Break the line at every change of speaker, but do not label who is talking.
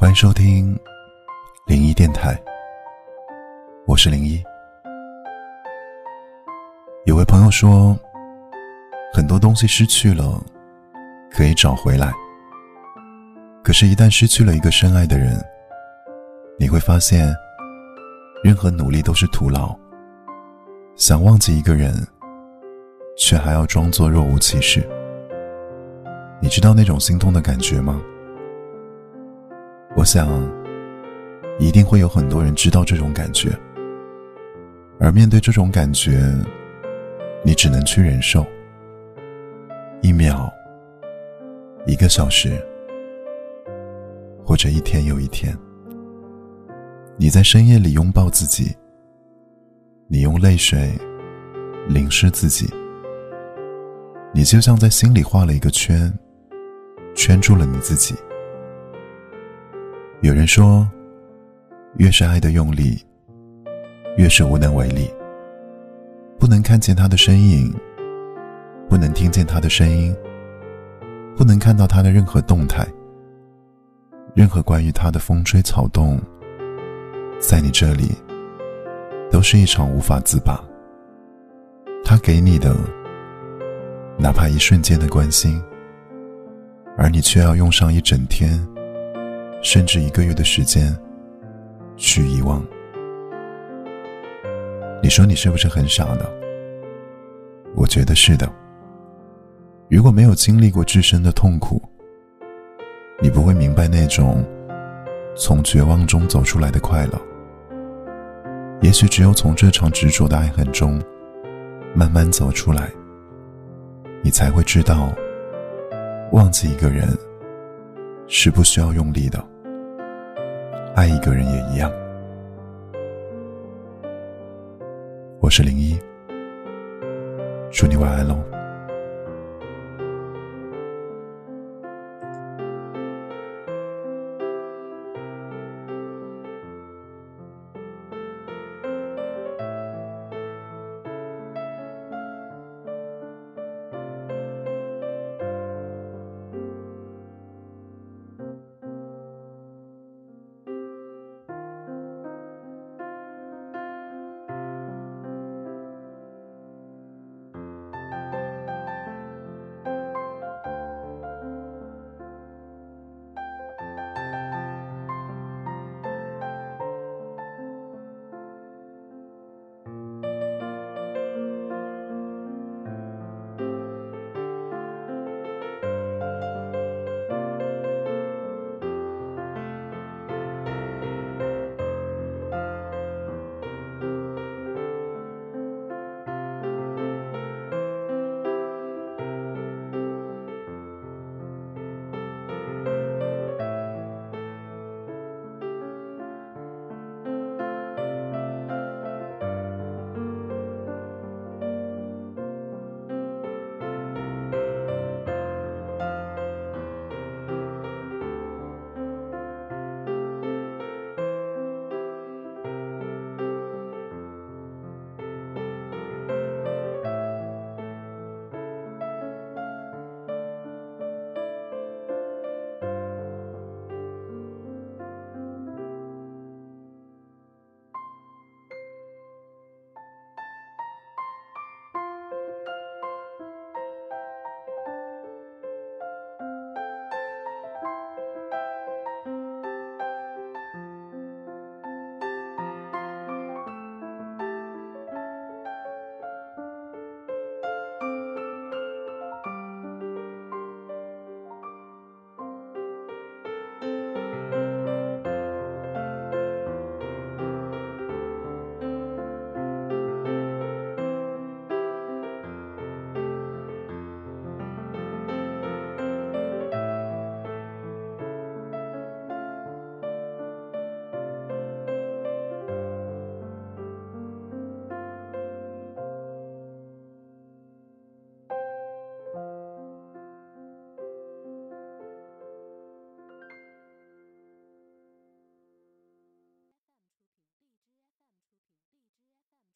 欢迎收听零一电台，我是零一。有位朋友说，很多东西失去了可以找回来，可是，一旦失去了一个深爱的人，你会发现，任何努力都是徒劳。想忘记一个人，却还要装作若无其事。你知道那种心痛的感觉吗？我想，一定会有很多人知道这种感觉。而面对这种感觉，你只能去忍受。一秒，一个小时，或者一天又一天，你在深夜里拥抱自己，你用泪水淋湿自己，你就像在心里画了一个圈，圈住了你自己。有人说，越是爱的用力，越是无能为力。不能看见他的身影，不能听见他的声音，不能看到他的任何动态。任何关于他的风吹草动，在你这里，都是一场无法自拔。他给你的，哪怕一瞬间的关心，而你却要用上一整天。甚至一个月的时间去遗忘，你说你是不是很傻呢？我觉得是的。如果没有经历过自身的痛苦，你不会明白那种从绝望中走出来的快乐。也许只有从这场执着的爱恨中慢慢走出来，你才会知道，忘记一个人是不需要用力的。爱一个人也一样。我是零一，祝你晚安喽。